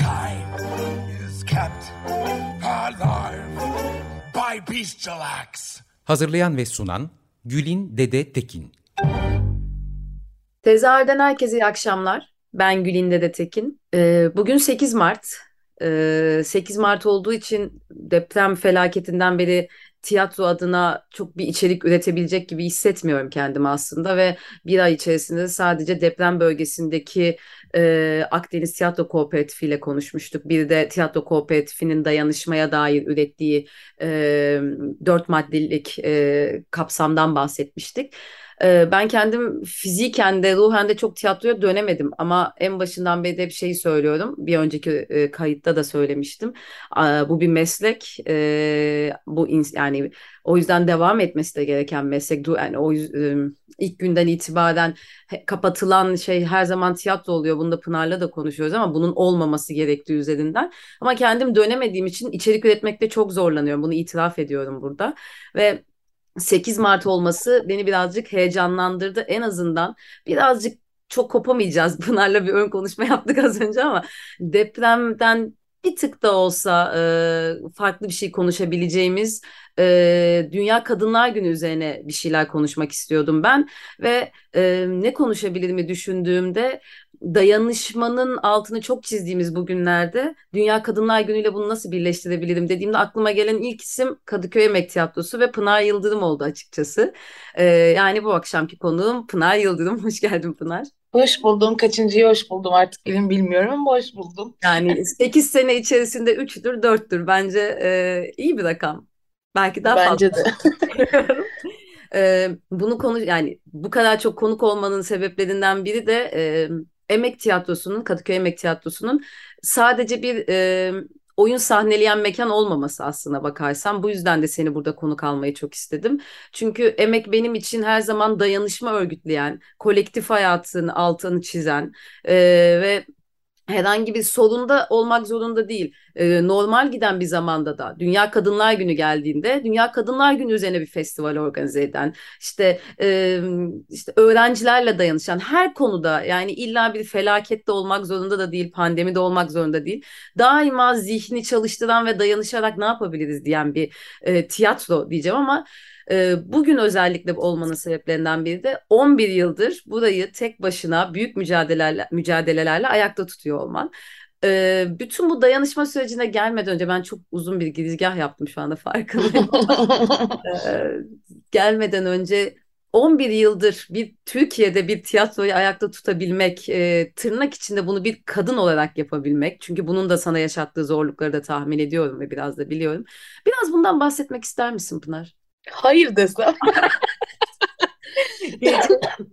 Mankind is kept alive by bestial acts. Hazırlayan ve sunan Gülin Dede Tekin. Tezahürden herkese iyi akşamlar. Ben Gülin Dede Tekin. Ee, bugün 8 Mart. Ee, 8 Mart olduğu için deprem felaketinden beri tiyatro adına çok bir içerik üretebilecek gibi hissetmiyorum kendimi aslında ve bir ay içerisinde sadece deprem bölgesindeki e, Akdeniz Tiyatro Kooperatifi ile konuşmuştuk. Bir de tiyatro kooperatifinin dayanışmaya dair ürettiği e, dört maddelik e, kapsamdan bahsetmiştik. Ben kendim fiziken de ruhen de çok tiyatroya dönemedim ama en başından beri de hep şeyi söylüyorum. Bir önceki e, kayıtta da söylemiştim. Bu bir meslek. Bu yani o yüzden devam etmesi de gereken meslek. Yani o ilk günden itibaren kapatılan şey her zaman tiyatro oluyor. Bunda Pınar'la da konuşuyoruz ama bunun olmaması gerektiği üzerinden. Ama kendim dönemediğim için içerik üretmekte çok zorlanıyorum. Bunu itiraf ediyorum burada. Ve 8 Mart olması beni birazcık heyecanlandırdı. En azından birazcık çok kopamayacağız. Pınar'la bir ön konuşma yaptık az önce ama depremden bir tık da olsa e, farklı bir şey konuşabileceğimiz e, Dünya Kadınlar Günü üzerine bir şeyler konuşmak istiyordum ben ve e, ne konuşabilirimi düşündüğümde dayanışmanın altını çok çizdiğimiz bugünlerde Dünya Kadınlar Günü ile bunu nasıl birleştirebilirim dediğimde aklıma gelen ilk isim Kadıköy Emek Tiyatrosu ve Pınar Yıldırım oldu açıkçası. E, yani bu akşamki konuğum Pınar Yıldırım. Hoş geldin Pınar. Hoş buldum. Kaçıncıyı hoş buldum artık benim bilmiyorum ama hoş buldum. Yani 8 sene içerisinde 3'tür 4'tür bence e, iyi bir rakam. Belki daha Bence fazla. de. e, bunu konu yani bu kadar çok konuk olmanın sebeplerinden biri de e, Emek Tiyatrosu'nun Kadıköy Emek Tiyatrosu'nun sadece bir e, oyun sahneleyen mekan olmaması aslına bakarsan. Bu yüzden de seni burada konuk almayı çok istedim. Çünkü emek benim için her zaman dayanışma örgütleyen, kolektif hayatın altını çizen e, ve herhangi bir sorunda olmak zorunda değil. Ee, normal giden bir zamanda da Dünya Kadınlar Günü geldiğinde Dünya Kadınlar Günü üzerine bir festival organize eden, işte e, işte öğrencilerle dayanışan her konuda yani illa bir felakette olmak zorunda da değil, pandemi de olmak zorunda değil. Daima zihni çalıştıran ve dayanışarak ne yapabiliriz diyen bir e, tiyatro diyeceğim ama e, bugün özellikle olmanın sebeplerinden biri de 11 yıldır burayı tek başına büyük mücadelelerle, mücadelelerle ayakta tutuyor olman. E, bütün bu dayanışma sürecine gelmeden önce ben çok uzun bir girizgah yaptım şu anda farkındayım. e, gelmeden önce 11 yıldır bir Türkiye'de bir tiyatroyu ayakta tutabilmek, e, tırnak içinde bunu bir kadın olarak yapabilmek. Çünkü bunun da sana yaşattığı zorlukları da tahmin ediyorum ve biraz da biliyorum. Biraz bundan bahsetmek ister misin Pınar? Hayır desem.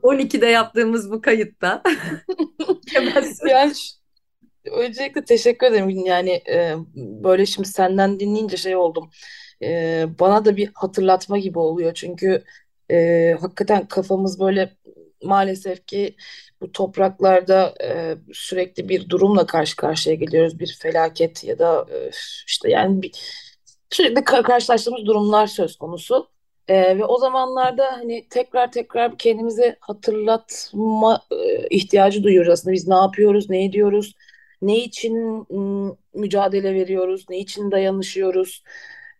12'de yaptığımız bu kayıtta. yani öncelikle teşekkür ederim. Yani e, böyle şimdi senden dinleyince şey oldum. E, bana da bir hatırlatma gibi oluyor. Çünkü e, hakikaten kafamız böyle maalesef ki bu topraklarda e, sürekli bir durumla karşı karşıya geliyoruz. Bir felaket ya da e, işte yani bir sürekli karşılaştığımız durumlar söz konusu. Ee, ve o zamanlarda hani tekrar tekrar kendimize hatırlatma e, ihtiyacı duyuyoruz aslında. Biz ne yapıyoruz, ne ediyoruz, ne için mücadele veriyoruz, ne için dayanışıyoruz.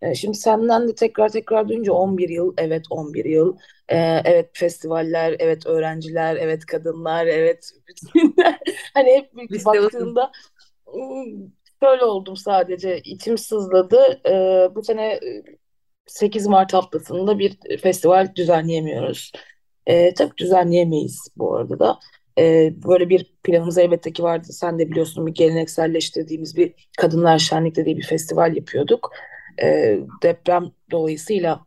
Ee, şimdi senden de tekrar tekrar duyunca 11 yıl, evet 11 yıl, ee, evet festivaller, evet öğrenciler, evet kadınlar, evet hani hep baktığında şöyle oldum sadece içim sızladı. Ee, bu sene 8 Mart haftasında bir festival düzenleyemiyoruz. E, tabii düzenleyemeyiz bu arada da. E, böyle bir planımız elbette ki vardı. Sen de biliyorsun bir gelenekselleştirdiğimiz bir Kadınlar Şenlik dediği bir festival yapıyorduk. E, deprem dolayısıyla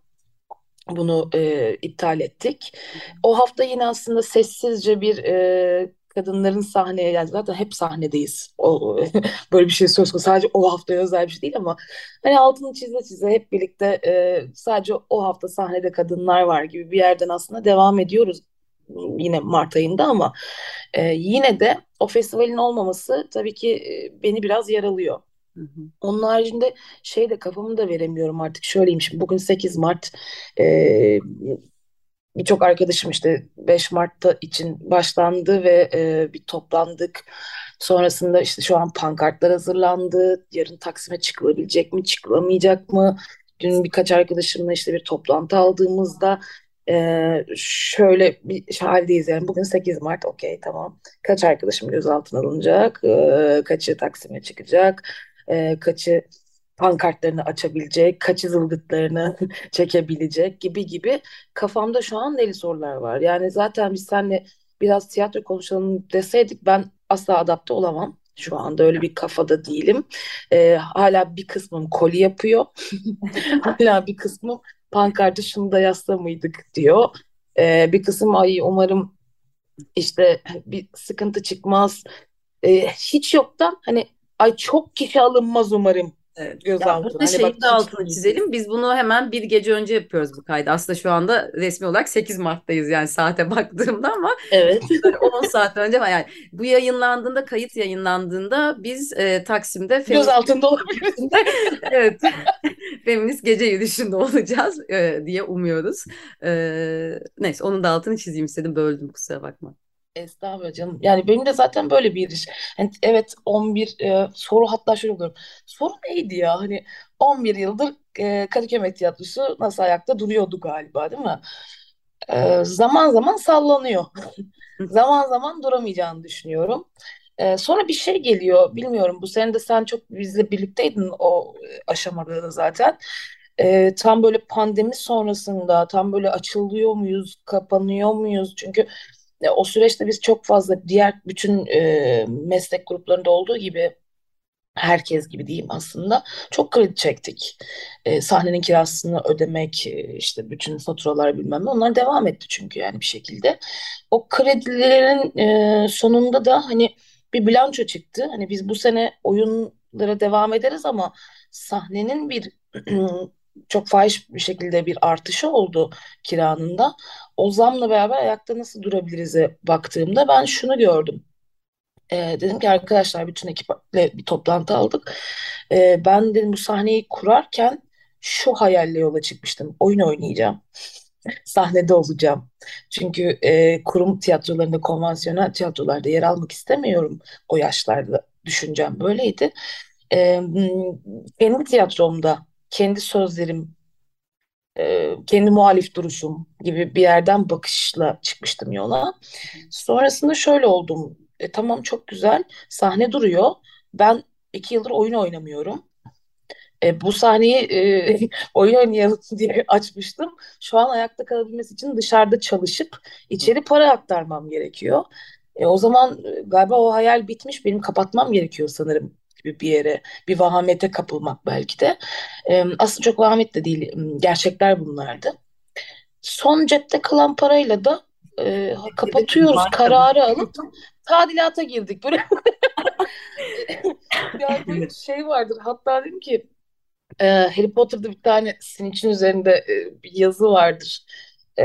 bunu e, iptal ettik. O hafta yine aslında sessizce bir e, kadınların sahneye yani zaten hep sahnedeyiz. O, böyle bir şey söz konusu. Sadece o haftaya özel bir şey değil ama hani altını çize çize hep birlikte e, sadece o hafta sahnede kadınlar var gibi bir yerden aslında devam ediyoruz yine Mart ayında ama e, yine de o festivalin olmaması tabii ki e, beni biraz yaralıyor. Hı hı. Onun haricinde şey de kafamı da veremiyorum artık. Şöyleyim şimdi bugün 8 Mart e, birçok arkadaşım işte 5 Mart'ta için başlandı ve e, bir toplandık. Sonrasında işte şu an pankartlar hazırlandı. Yarın Taksim'e çıkılabilecek mi, çıkılamayacak mı? Dün birkaç arkadaşımla işte bir toplantı aldığımızda e, şöyle bir haldeyiz yani bugün 8 Mart okey tamam. Kaç arkadaşım gözaltına alınacak, e, kaçı Taksim'e çıkacak, e, kaçı pankartlarını açabilecek, kaçı zılgıtlarını çekebilecek gibi gibi kafamda şu an deli sorular var. Yani zaten biz seninle biraz tiyatro konuşalım deseydik ben asla adapte olamam. Şu anda öyle bir kafada değilim. Ee, hala bir kısmım koli yapıyor. hala bir kısmım pankartı şunu da yazsa mıydık diyor. Ee, bir kısım ay umarım işte bir sıkıntı çıkmaz. Ee, hiç yoktan hani ay çok kişi alınmaz umarım Evet. Gözaltına. Hani şeyin de altını çizelim. Biz bunu hemen bir gece önce yapıyoruz bu kaydı. Aslında şu anda resmi olarak 8 Mart'tayız yani saate baktığımda ama evet. 10 saat önce yani bu yayınlandığında kayıt yayınlandığında biz e, Taksim'de göz altında olabiliriz. evet. feminist gece yürüyüşünde olacağız e, diye umuyoruz. E, neyse onun da altını çizeyim istedim. Böldüm kusura bakma. Estağfurullah canım. Yani benim de zaten böyle bir iş. Yani evet 11 e, soru hatta şöyle oluyorum. Soru neydi ya? Hani 11 yıldır e, Kadıköy Tiyatrosu nasıl ayakta duruyordu galiba değil mi? E, zaman zaman sallanıyor. zaman zaman duramayacağını düşünüyorum. E, sonra bir şey geliyor. Bilmiyorum bu sene de sen çok bizle birlikteydin o aşamada da zaten. E, tam böyle pandemi sonrasında tam böyle açılıyor muyuz, kapanıyor muyuz? Çünkü o süreçte biz çok fazla diğer bütün e, meslek gruplarında olduğu gibi herkes gibi diyeyim aslında çok kredi çektik. E, sahnenin kirasını ödemek e, işte bütün faturalar bilmem ne onlar devam etti çünkü yani bir şekilde. O kredilerin e, sonunda da hani bir bilanço çıktı. Hani biz bu sene oyunlara devam ederiz ama sahnenin bir çok fahiş bir şekilde bir artışı oldu kiranın da. O zamla beraber ayakta nasıl durabiliriz'e baktığımda ben şunu gördüm. E, dedim ki arkadaşlar bütün ekiple bir toplantı aldık. E, ben dedim bu sahneyi kurarken şu hayalle yola çıkmıştım. Oyun oynayacağım. Sahnede olacağım. Çünkü e, kurum tiyatrolarında, konvansiyonel tiyatrolarda yer almak istemiyorum o yaşlarda. Düşüncem böyleydi. E, kendi tiyatromda kendi sözlerim, e, kendi muhalif duruşum gibi bir yerden bakışla çıkmıştım yola. Sonrasında şöyle oldum. E, tamam çok güzel sahne duruyor. Ben iki yıldır oyun oynamıyorum. E, bu sahneyi e, oyun oynayalım diye açmıştım. Şu an ayakta kalabilmesi için dışarıda çalışıp içeri para aktarmam gerekiyor. E, o zaman e, galiba o hayal bitmiş. Benim kapatmam gerekiyor sanırım gibi bir yere, bir vahamete kapılmak belki de. E, aslında çok vahamet de değil, gerçekler bunlardı. Son cepte kalan parayla da e, kapatıyoruz kararı alıp tadilata girdik. Böyle yani böyle şey vardır. Hatta dedim ki e, Harry Potter'da bir tane Snitch'in üzerinde e, bir yazı vardır. E,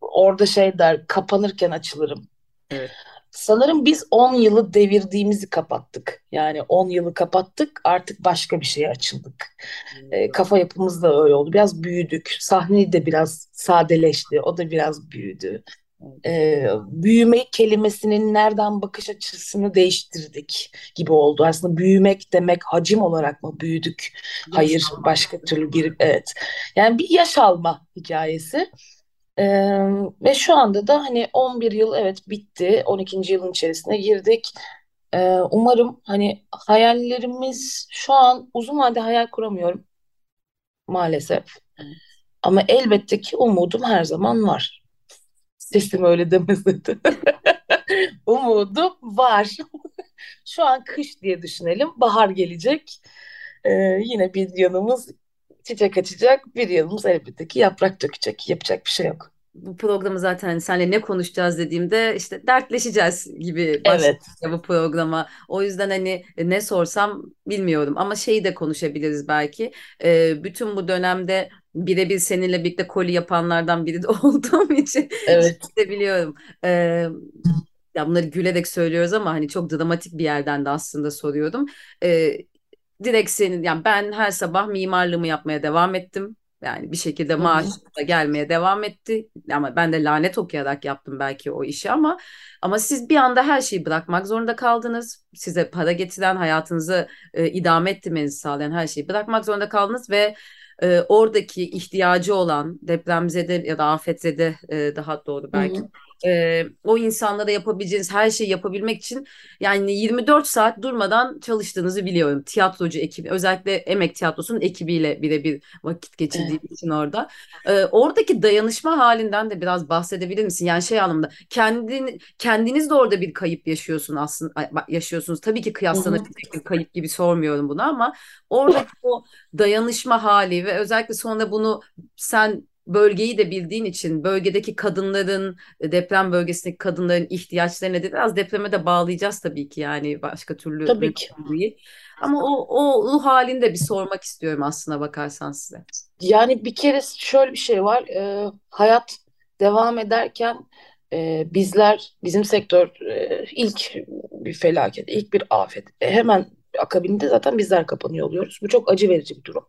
orada şey der kapanırken açılırım. Evet. Sanırım biz 10 yılı devirdiğimizi kapattık. Yani 10 yılı kapattık artık başka bir şeye açıldık. E, kafa yapımız da öyle oldu. Biraz büyüdük. Sahne de biraz sadeleşti. O da biraz büyüdü. E, büyüme kelimesinin nereden bakış açısını değiştirdik gibi oldu. Aslında büyümek demek hacim olarak mı büyüdük? Hayır başka türlü bir evet. Yani bir yaş alma hikayesi. Ee, ve şu anda da hani 11 yıl evet bitti. 12. yılın içerisine girdik. Ee, umarım hani hayallerimiz şu an uzun vade hayal kuramıyorum maalesef. Ama elbette ki umudum her zaman var. Sesim öyle demese de. umudum var. şu an kış diye düşünelim. Bahar gelecek. Ee, yine bir yanımız çiçek açacak. Bir yanımız elbette ki yaprak dökecek. Yapacak bir şey yok. bu programı zaten seninle ne konuşacağız dediğimde işte dertleşeceğiz gibi başlıyor evet. bu programa. O yüzden hani ne sorsam bilmiyorum ama şeyi de konuşabiliriz belki. Ee, bütün bu dönemde birebir seninle birlikte koli yapanlardan biri de olduğum için evet. de biliyorum. Ee, ya bunları gülerek söylüyoruz ama hani çok dramatik bir yerden de aslında soruyorum. Ee, direkt senin yani ben her sabah mimarlığımı yapmaya devam ettim. Yani bir şekilde maaş da gelmeye devam etti. Ama ben de lanet okuyarak yaptım belki o işi ama ama siz bir anda her şeyi bırakmak zorunda kaldınız. Size para getiren, hayatınızı e, idame ettirmenizi sağlayan her şeyi bırakmak zorunda kaldınız ve e, oradaki ihtiyacı olan depremzede ya da afetzede e, daha doğru belki. Hı hı e, o insanlara yapabileceğiniz her şeyi yapabilmek için yani 24 saat durmadan çalıştığınızı biliyorum. Tiyatrocu ekibi özellikle Emek Tiyatrosu'nun ekibiyle birebir vakit geçirdiğim evet. için orada. E, oradaki dayanışma halinden de biraz bahsedebilir misin? Yani şey anlamda kendin, kendiniz de orada bir kayıp yaşıyorsun aslında yaşıyorsunuz. Tabii ki kıyaslanacak bir kayıp gibi sormuyorum bunu ama oradaki o dayanışma hali ve özellikle sonra bunu sen bölgeyi de bildiğin için bölgedeki kadınların deprem bölgesindeki kadınların ihtiyaçlarına da biraz depreme de bağlayacağız tabii ki yani başka türlü tabii ki. Değil. Ama o, o ruh halini de bir sormak istiyorum aslına bakarsan size. Yani bir kere şöyle bir şey var. E, hayat devam ederken e, bizler, bizim sektör e, ilk bir felaket, ilk bir afet. E, hemen akabinde zaten bizler kapanıyor oluyoruz. Bu çok acı verici bir durum.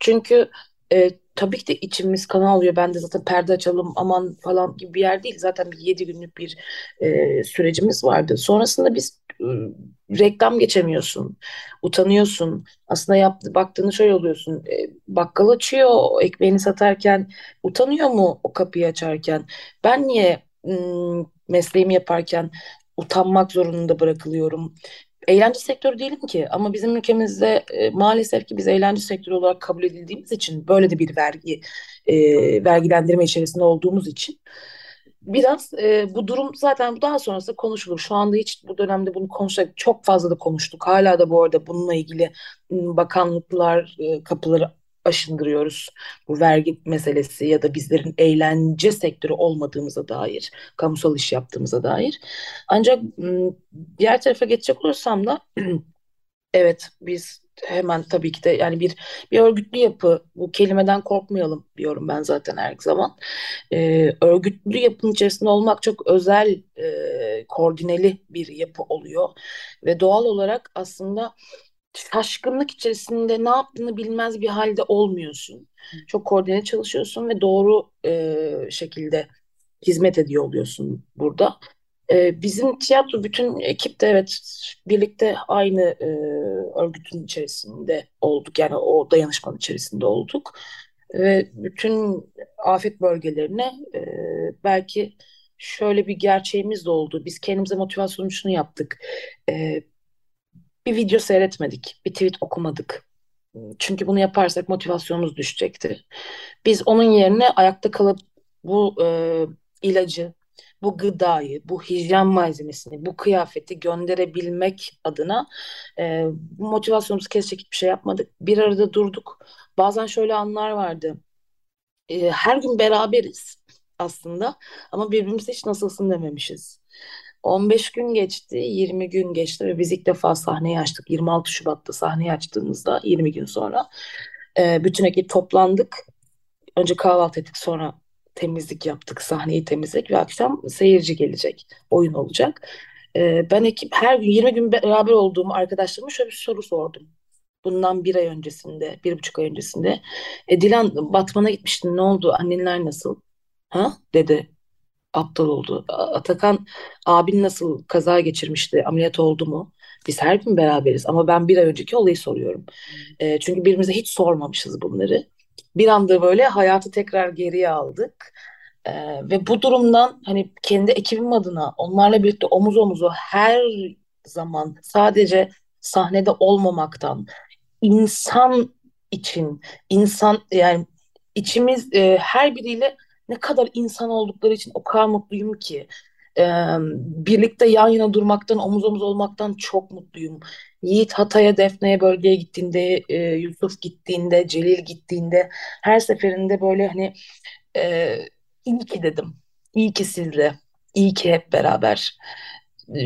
Çünkü e, tabii ki de içimiz kan alıyor. Ben de zaten perde açalım aman falan gibi bir yer değil. Zaten bir yedi günlük bir e, sürecimiz vardı. Sonrasında biz e, reklam geçemiyorsun. Utanıyorsun. Aslında yaptı, baktığını şöyle oluyorsun. E, bakkal açıyor ekmeğini satarken. Utanıyor mu o kapıyı açarken? Ben niye mesleğimi yaparken utanmak zorunda bırakılıyorum eğlence sektörü değilim ki ama bizim ülkemizde e, maalesef ki biz eğlence sektörü olarak kabul edildiğimiz için böyle de bir vergi e, vergilendirme içerisinde olduğumuz için biraz e, bu durum zaten daha sonrasında konuşulur. Şu anda hiç bu dönemde bunu konuşacak çok fazla da konuştuk. Hala da bu arada bununla ilgili bakanlıklar e, kapıları aşındırıyoruz. Bu vergi meselesi ya da bizlerin eğlence sektörü olmadığımıza dair, kamusal iş yaptığımıza dair. Ancak diğer tarafa geçecek olursam da evet biz hemen tabii ki de yani bir bir örgütlü yapı bu kelimeden korkmayalım diyorum ben zaten her zaman. Ee, örgütlü yapının içerisinde olmak çok özel e, koordineli bir yapı oluyor ve doğal olarak aslında şaşkınlık içerisinde ne yaptığını bilmez bir halde olmuyorsun. Çok koordine çalışıyorsun ve doğru e, şekilde hizmet ediyor oluyorsun burada. E, bizim tiyatro bütün ekip de evet birlikte aynı e, örgütün içerisinde olduk. Yani o dayanışmanın içerisinde olduk. Ve bütün afet bölgelerine e, belki şöyle bir gerçeğimiz de oldu. Biz kendimize motivasyon şunu yaptık. E, bir video seyretmedik, bir tweet okumadık. Çünkü bunu yaparsak motivasyonumuz düşecekti. Biz onun yerine ayakta kalıp bu e, ilacı, bu gıdayı, bu hijyen malzemesini, bu kıyafeti gönderebilmek adına e, motivasyonumuzu kesecek hiçbir şey yapmadık. Bir arada durduk. Bazen şöyle anlar vardı. E, her gün beraberiz aslında ama birbirimize hiç nasılsın dememişiz. 15 gün geçti, 20 gün geçti ve biz ilk defa sahneyi açtık. 26 Şubat'ta sahneyi açtığımızda 20 gün sonra e, bütün ekip toplandık. Önce kahvaltı ettik sonra temizlik yaptık, sahneyi temizledik ve akşam seyirci gelecek, oyun olacak. E, ben ekip her gün 20 gün beraber olduğum arkadaşlarıma şöyle bir soru sordum. Bundan bir ay öncesinde, bir buçuk ay öncesinde. E, Dilan Batman'a gitmiştin ne oldu? Annenler nasıl? Ha? dedi aptal oldu. Atakan abin nasıl kaza geçirmişti? Ameliyat oldu mu? Biz her gün beraberiz ama ben bir ay önceki olayı soruyorum. E, çünkü birbirimize hiç sormamışız bunları. Bir anda böyle hayatı tekrar geriye aldık. E, ve bu durumdan hani kendi ekibim adına onlarla birlikte omuz omuzu her zaman sadece sahnede olmamaktan insan için insan yani içimiz e, her biriyle ne kadar insan oldukları için o kadar mutluyum ki. Ee, birlikte yan yana durmaktan, omuz omuz olmaktan çok mutluyum. Yiğit Hatay'a, Defne'ye bölgeye gittiğinde, e, Yusuf gittiğinde, Celil gittiğinde her seferinde böyle hani e, iyi ki dedim. İyi ki sizle. İyi ki hep beraber.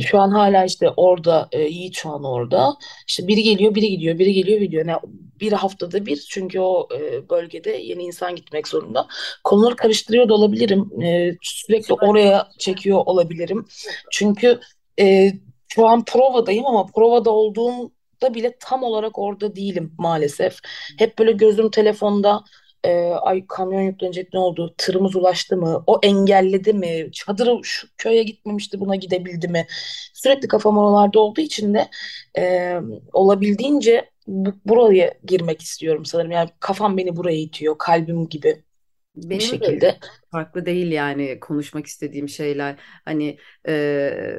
Şu an hala işte orada, e, Yiğit şu an orada. İşte biri geliyor, biri gidiyor, biri geliyor, biri gidiyor. Yani bir haftada bir çünkü o e, bölgede yeni insan gitmek zorunda. Konuları karıştırıyor da olabilirim. E, sürekli oraya çekiyor olabilirim. Çünkü e, şu an provadayım ama provada olduğumda bile tam olarak orada değilim maalesef. Hep böyle gözüm telefonda e, ay kamyon yüklenecek ne oldu? Tırımız ulaştı mı? O engelledi mi? Çadırı şu köye gitmemişti buna gidebildi mi? Sürekli kafam oralarda olduğu için de e, olabildiğince bu, buraya girmek istiyorum sanırım. Yani kafam beni buraya itiyor. Kalbim gibi Benim bir de şekilde. farklı değil yani konuşmak istediğim şeyler. Hani e,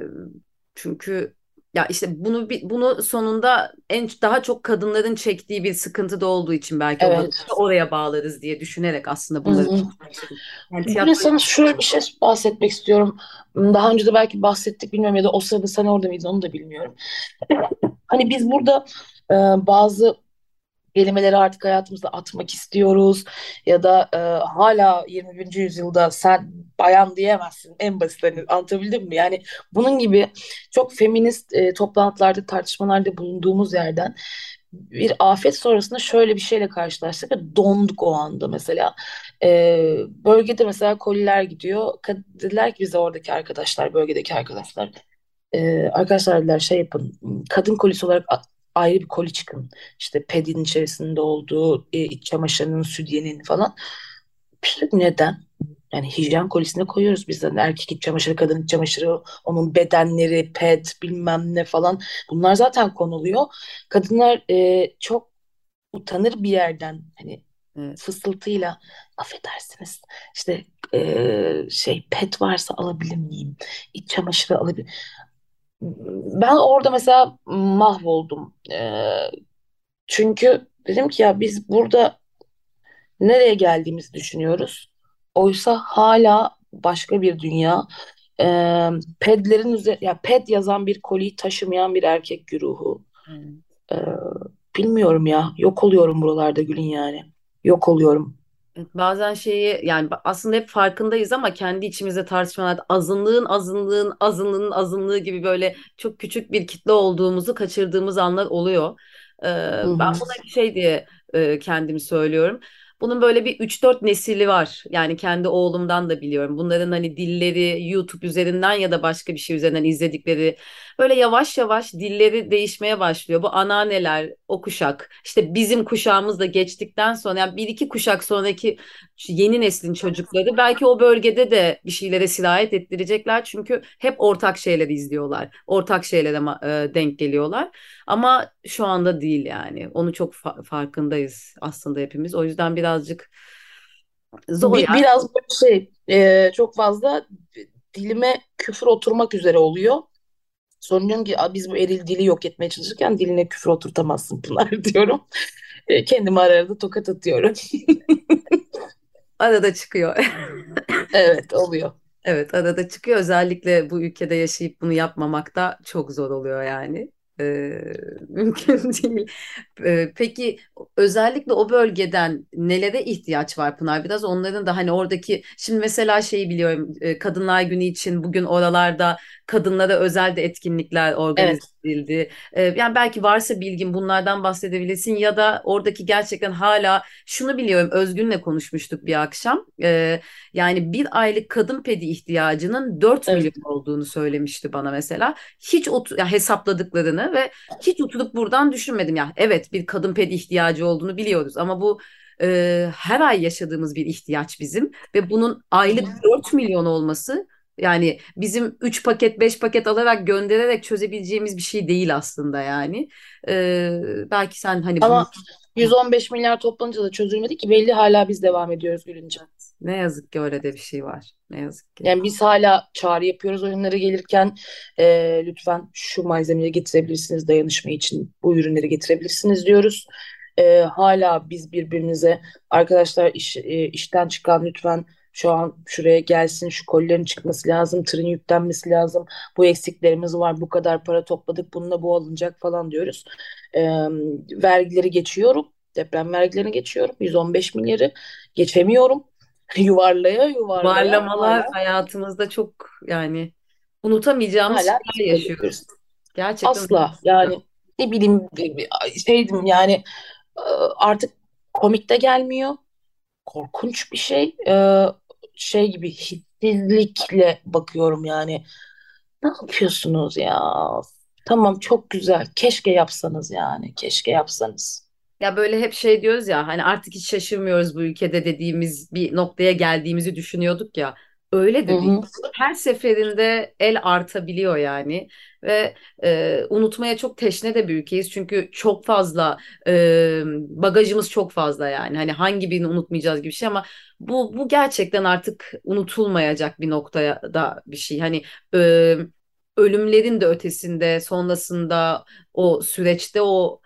çünkü ya işte bunu bunu sonunda en daha çok kadınların çektiği bir sıkıntı da olduğu için belki Evet. oraya bağlarız diye düşünerek aslında Hı bunları hı. istedim. Yani tiyatro sana şöyle bir şey bahsetmek istiyorum. Daha önce de belki bahsettik bilmiyorum ya da o sırada sen orada mıydın onu da bilmiyorum. Hani biz burada e, bazı kelimeleri artık hayatımıza atmak istiyoruz ya da e, hala 21. yüzyılda sen bayan diyemezsin en basitlerini anlatabildim mi? Yani bunun gibi çok feminist e, toplantılarda tartışmalarda bulunduğumuz yerden bir afet sonrasında şöyle bir şeyle karşılaştık ve donduk o anda mesela. E, bölgede mesela koliler gidiyor. Dediler ki bize oradaki arkadaşlar, bölgedeki arkadaşlar ee, arkadaşlar dediler şey yapın kadın kolisi olarak ayrı bir koli çıkın. İşte pedin içerisinde olduğu e, iç çamaşırının sütyenin falan. İşte neden? Yani hijyen kolisine koyuyoruz biz de. Erkek iç çamaşırı kadın iç çamaşırı onun bedenleri ped bilmem ne falan. Bunlar zaten konuluyor. Kadınlar e, çok utanır bir yerden hani evet. fısıltıyla affedersiniz işte e, şey pet varsa alabilir miyim? İç çamaşırı alabilir ben orada mesela mahvoldum. Ee, çünkü dedim ki ya biz burada nereye geldiğimizi düşünüyoruz. Oysa hala başka bir dünya. Ee, pedlerin üzerine ya ped yazan bir koliyi taşımayan bir erkek güruhu. Ee, bilmiyorum ya. Yok oluyorum buralarda Gül'ün yani. Yok oluyorum. Bazen şeyi yani aslında hep farkındayız ama kendi içimizde tartışmalarda azınlığın azınlığın azınlığın azınlığı gibi böyle çok küçük bir kitle olduğumuzu kaçırdığımız anlar oluyor. Ee, ben buna şey diye e, kendimi söylüyorum. Bunun böyle bir 3-4 nesili var. Yani kendi oğlumdan da biliyorum. Bunların hani dilleri YouTube üzerinden ya da başka bir şey üzerinden izledikleri böyle yavaş yavaş dilleri değişmeye başlıyor. Bu anneanneler, o kuşak, işte bizim kuşağımız da geçtikten sonra yani bir iki kuşak sonraki yeni neslin çocukları belki o bölgede de bir şeylere sirayet ettirecekler. Çünkü hep ortak şeyleri izliyorlar. Ortak şeylere e, denk geliyorlar. Ama şu anda değil yani. Onu çok fa- farkındayız aslında hepimiz. O yüzden birazcık zor Bir, ya. biraz şey e, çok fazla dilime küfür oturmak üzere oluyor. Sonra diyorum ki "Aa, biz bu eril dili yok etmeye çalışırken diline küfür oturtamazsın Pınar diyorum. E, kendime ara ara da tokat atıyorum. Arada çıkıyor. Evet oluyor. Evet, arada çıkıyor. Özellikle bu ülkede yaşayıp bunu yapmamak da çok zor oluyor yani. Ee, mümkün değil. Ee, peki özellikle o bölgeden nelere ihtiyaç var Pınar? Biraz onların da hani oradaki şimdi mesela şeyi biliyorum e, Kadınlar Günü için bugün oralarda kadınlara özel de etkinlikler organize Evet. edildi. Ee, yani belki varsa bilgin bunlardan bahsedebilirsin ya da oradaki gerçekten hala şunu biliyorum Özgün'le konuşmuştuk bir akşam. Yani bir aylık kadın pedi ihtiyacının 4 Evet. milyon olduğunu söylemişti bana mesela. Hiç otu ya hesapladıklarını ve hiç oturup buradan düşünmedim ya. Evet bir kadın pedi ihtiyacı olduğunu biliyoruz ama bu e, her ay yaşadığımız bir ihtiyaç bizim ve bunun aylık 4 milyon olması yani bizim 3 paket 5 paket alarak göndererek çözebileceğimiz bir şey değil aslında yani. Ee, belki sen hani bunu Ama 115 milyar toplanınca da çözülmedi ki belli hala biz devam ediyoruz Gülüncüm. ne yazık ki öyle de bir şey var. Ne yazık ki. Yani biz hala çağrı yapıyoruz oyunlara gelirken e, lütfen şu malzemeleri getirebilirsiniz dayanışma için bu ürünleri getirebilirsiniz diyoruz. E, hala biz birbirimize arkadaşlar iş, e, işten çıkan lütfen şu an şuraya gelsin şu kolilerin çıkması lazım tırın yüklenmesi lazım bu eksiklerimiz var bu kadar para topladık bununla bu alınacak falan diyoruz. E, vergileri geçiyorum deprem vergilerini geçiyorum 115 milyarı geçemiyorum. yuvarlaya yuvarlaya Varlamalar hala hayatımızda çok yani unutamayacağımız hala şeyler yaşıyoruz. Gerçekten asla yani ne bileyim şeydim yani artık komik de gelmiyor. Korkunç bir şey. Şey gibi hissizlikle bakıyorum yani. Ne yapıyorsunuz ya? Tamam çok güzel. Keşke yapsanız yani. Keşke yapsanız. Ya böyle hep şey diyoruz ya hani artık hiç şaşırmıyoruz bu ülkede dediğimiz bir noktaya geldiğimizi düşünüyorduk ya. Öyle de Hı değil. hı. Her seferinde el artabiliyor yani ve e, unutmaya çok teşne de bir ülkeyiz. Çünkü çok fazla e, bagajımız çok fazla yani. Hani hangi birini unutmayacağız gibi bir şey ama bu bu gerçekten artık unutulmayacak bir noktaya da bir şey. Hani e, ölümlerin de ötesinde, sonrasında o süreçte o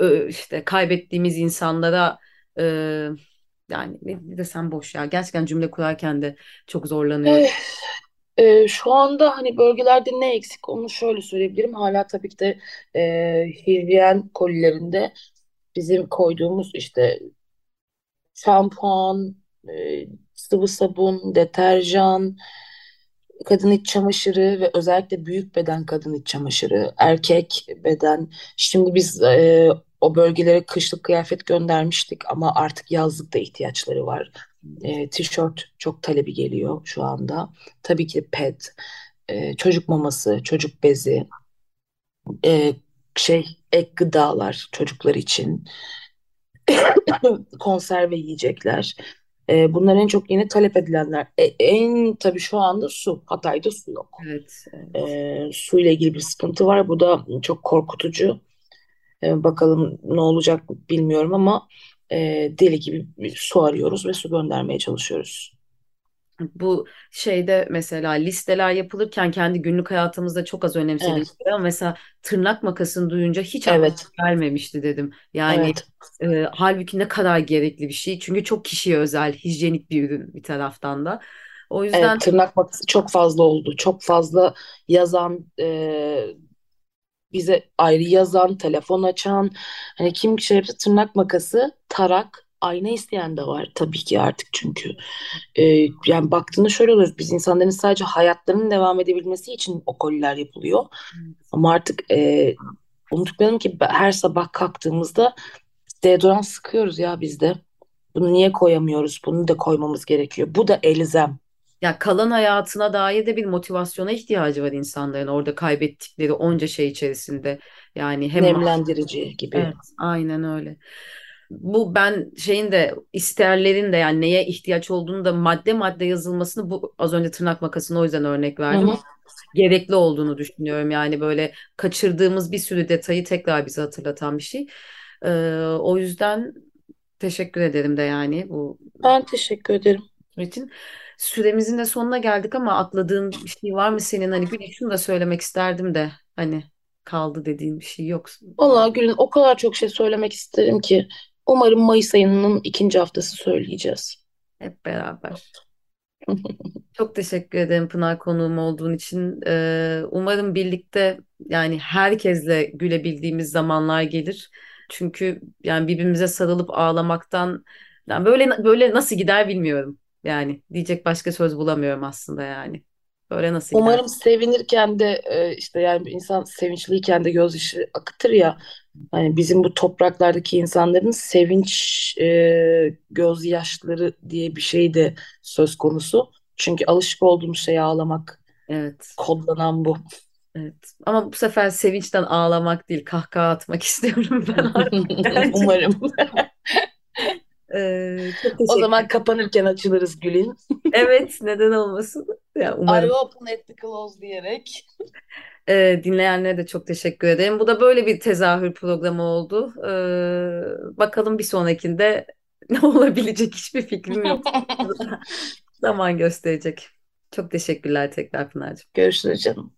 e, işte kaybettiğimiz insanlara e, yani ne desem boş ya. Gerçekten cümle kurarken de çok zorlanıyorum. Eh, e, şu anda hani bölgelerde ne eksik onu şöyle söyleyebilirim. Hala tabii ki de e, hijyen kolilerinde bizim koyduğumuz işte şampuan, e, sıvı sabun, deterjan, kadın iç çamaşırı ve özellikle büyük beden kadın iç çamaşırı, erkek beden. Şimdi biz e, o bölgelere kışlık kıyafet göndermiştik ama artık yazlık da ihtiyaçları var. E, tişört çok talebi geliyor şu anda. Tabii ki ped, e, çocuk maması, çocuk bezi, e, şey ek gıdalar çocuklar için, konserve yiyecekler. E, bunlar en çok yeni talep edilenler. E, en tabii şu anda su. Hatay'da su yok. Evet, evet. E, su ile ilgili bir sıkıntı var. Bu da çok korkutucu. E, bakalım ne olacak bilmiyorum ama e, deli gibi su arıyoruz ve su göndermeye çalışıyoruz. Bu şeyde mesela listeler yapılırken kendi günlük hayatımızda çok az önemsediğim Evet, ama mesela tırnak makasını duyunca hiç evet, gelmemişti dedim. Yani evet. e, halbuki ne kadar gerekli bir şey. Çünkü çok kişiye özel, hijyenik bir ürün bir taraftan da. O yüzden Evet, tırnak makası çok fazla oldu. Çok fazla yazan, e, bize ayrı yazan, telefon açan, hani kim şey tırnak makası, tarak, ayna isteyen de var tabii ki artık çünkü. E, yani baktığında şöyle oluyor. Biz insanların sadece hayatlarının devam edebilmesi için o koliler yapılıyor. Ama artık e, unutmayalım ki her sabah kalktığımızda deodorant sıkıyoruz ya biz de. Bunu niye koyamıyoruz? Bunu da koymamız gerekiyor. Bu da elzem. Ya kalan hayatına dair de bir motivasyona ihtiyacı var insanların orada kaybettikleri onca şey içerisinde. Yani hem Nemlendirici gibi. Evet, aynen öyle. Bu ben şeyin de isterlerin de yani neye ihtiyaç olduğunu da madde madde yazılmasını bu az önce tırnak makasına o yüzden örnek Hı verdim. hı. Gerekli olduğunu düşünüyorum. Yani böyle kaçırdığımız bir sürü detayı tekrar bize hatırlatan bir şey. Ee, o yüzden teşekkür ederim de yani bu Ben teşekkür ederim. için. Süremizin de sonuna geldik ama atladığın bir şey var mı senin? Hani Gülün şunu da söylemek isterdim de hani kaldı dediğin bir şey yok. Vallahi Gülün o kadar çok şey söylemek isterim ki umarım Mayıs ayının ikinci haftası söyleyeceğiz. Hep beraber. Çok teşekkür ederim Pınar konuğum olduğun için. Ee, umarım birlikte yani herkesle gülebildiğimiz zamanlar gelir. Çünkü yani birbirimize sarılıp ağlamaktan yani böyle böyle nasıl gider bilmiyorum. Yani diyecek başka söz bulamıyorum aslında yani. Böyle nasıl gider? Umarım sevinirken de e, işte yani insan sevinçliyken de gözyaşı akıtır ya. Hani bizim bu topraklardaki insanların sevinç e, gözyaşları diye bir şey de söz konusu. Çünkü alışık olduğumuz şeye ağlamak Evet, kodlanan bu. evet. Ama bu sefer sevinçten ağlamak değil, kahkaha atmak istiyorum ben artık. Umarım. Ee, çok O zaman kapanırken açılırız Gül'in. Evet, neden olmasın? Ya I umarım. open at the close diyerek. Ee, dinleyenlere de çok teşekkür ederim. Bu da böyle bir tezahür programı oldu. Ee, bakalım bir sonrakinde ne olabilecek hiçbir fikrim yok. Zaman gösterecek. Çok teşekkürler tekrar Pınar'cığım. Görüşürüz canım.